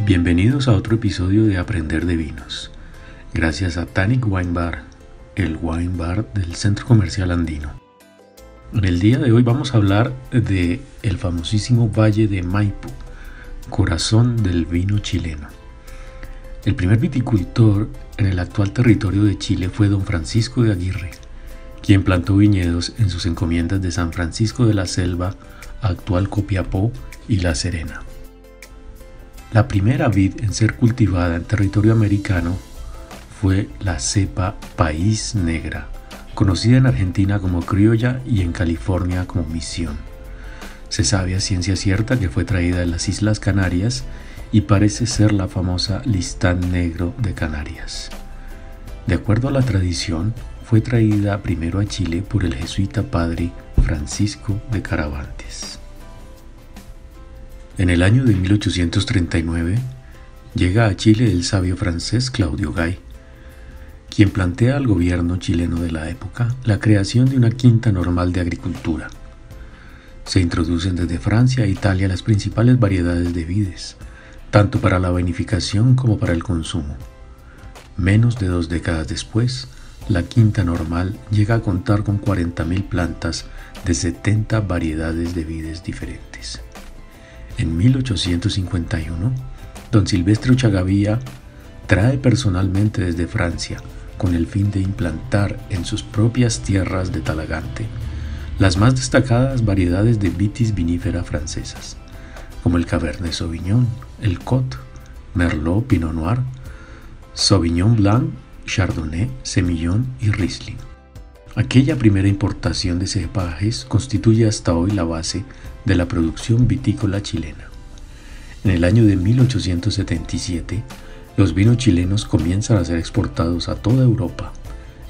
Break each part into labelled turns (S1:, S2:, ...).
S1: Bienvenidos a otro episodio de Aprender de Vinos. Gracias a Tanic Wine Bar, el wine bar del Centro Comercial Andino. En el día de hoy vamos a hablar de el famosísimo Valle de Maipo, corazón del vino chileno. El primer viticultor en el actual territorio de Chile fue don Francisco de Aguirre, quien plantó viñedos en sus encomiendas de San Francisco de la Selva, actual Copiapó y La Serena. La primera vid en ser cultivada en territorio americano fue la cepa País Negra, conocida en Argentina como criolla y en California como misión. Se sabe a ciencia cierta que fue traída de las Islas Canarias y parece ser la famosa listán negro de Canarias. De acuerdo a la tradición, fue traída primero a Chile por el jesuita padre Francisco de Caravantes. En el año de 1839 llega a Chile el sabio francés Claudio Gay, quien plantea al gobierno chileno de la época la creación de una quinta normal de agricultura. Se introducen desde Francia a Italia las principales variedades de vides, tanto para la vinificación como para el consumo. Menos de dos décadas después, la quinta normal llega a contar con 40.000 plantas de 70 variedades de vides diferentes. En 1851, don Silvestre Uchagavía trae personalmente desde Francia, con el fin de implantar en sus propias tierras de Talagante, las más destacadas variedades de vitis vinífera francesas, como el Cabernet Sauvignon, el Cot, Merlot Pinot Noir, Sauvignon Blanc, Chardonnay, Semillón y Riesling. Aquella primera importación de cepajes constituye hasta hoy la base de la producción vitícola chilena. En el año de 1877, los vinos chilenos comienzan a ser exportados a toda Europa.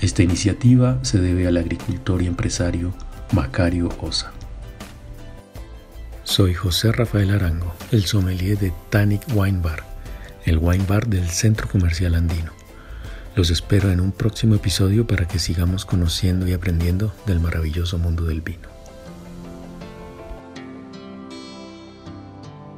S1: Esta iniciativa se debe al agricultor y empresario Macario Osa. Soy José Rafael Arango, el sommelier de Tanic Wine Bar, el wine bar del Centro Comercial Andino. Los espero en un próximo episodio para que sigamos conociendo y aprendiendo del maravilloso mundo del vino.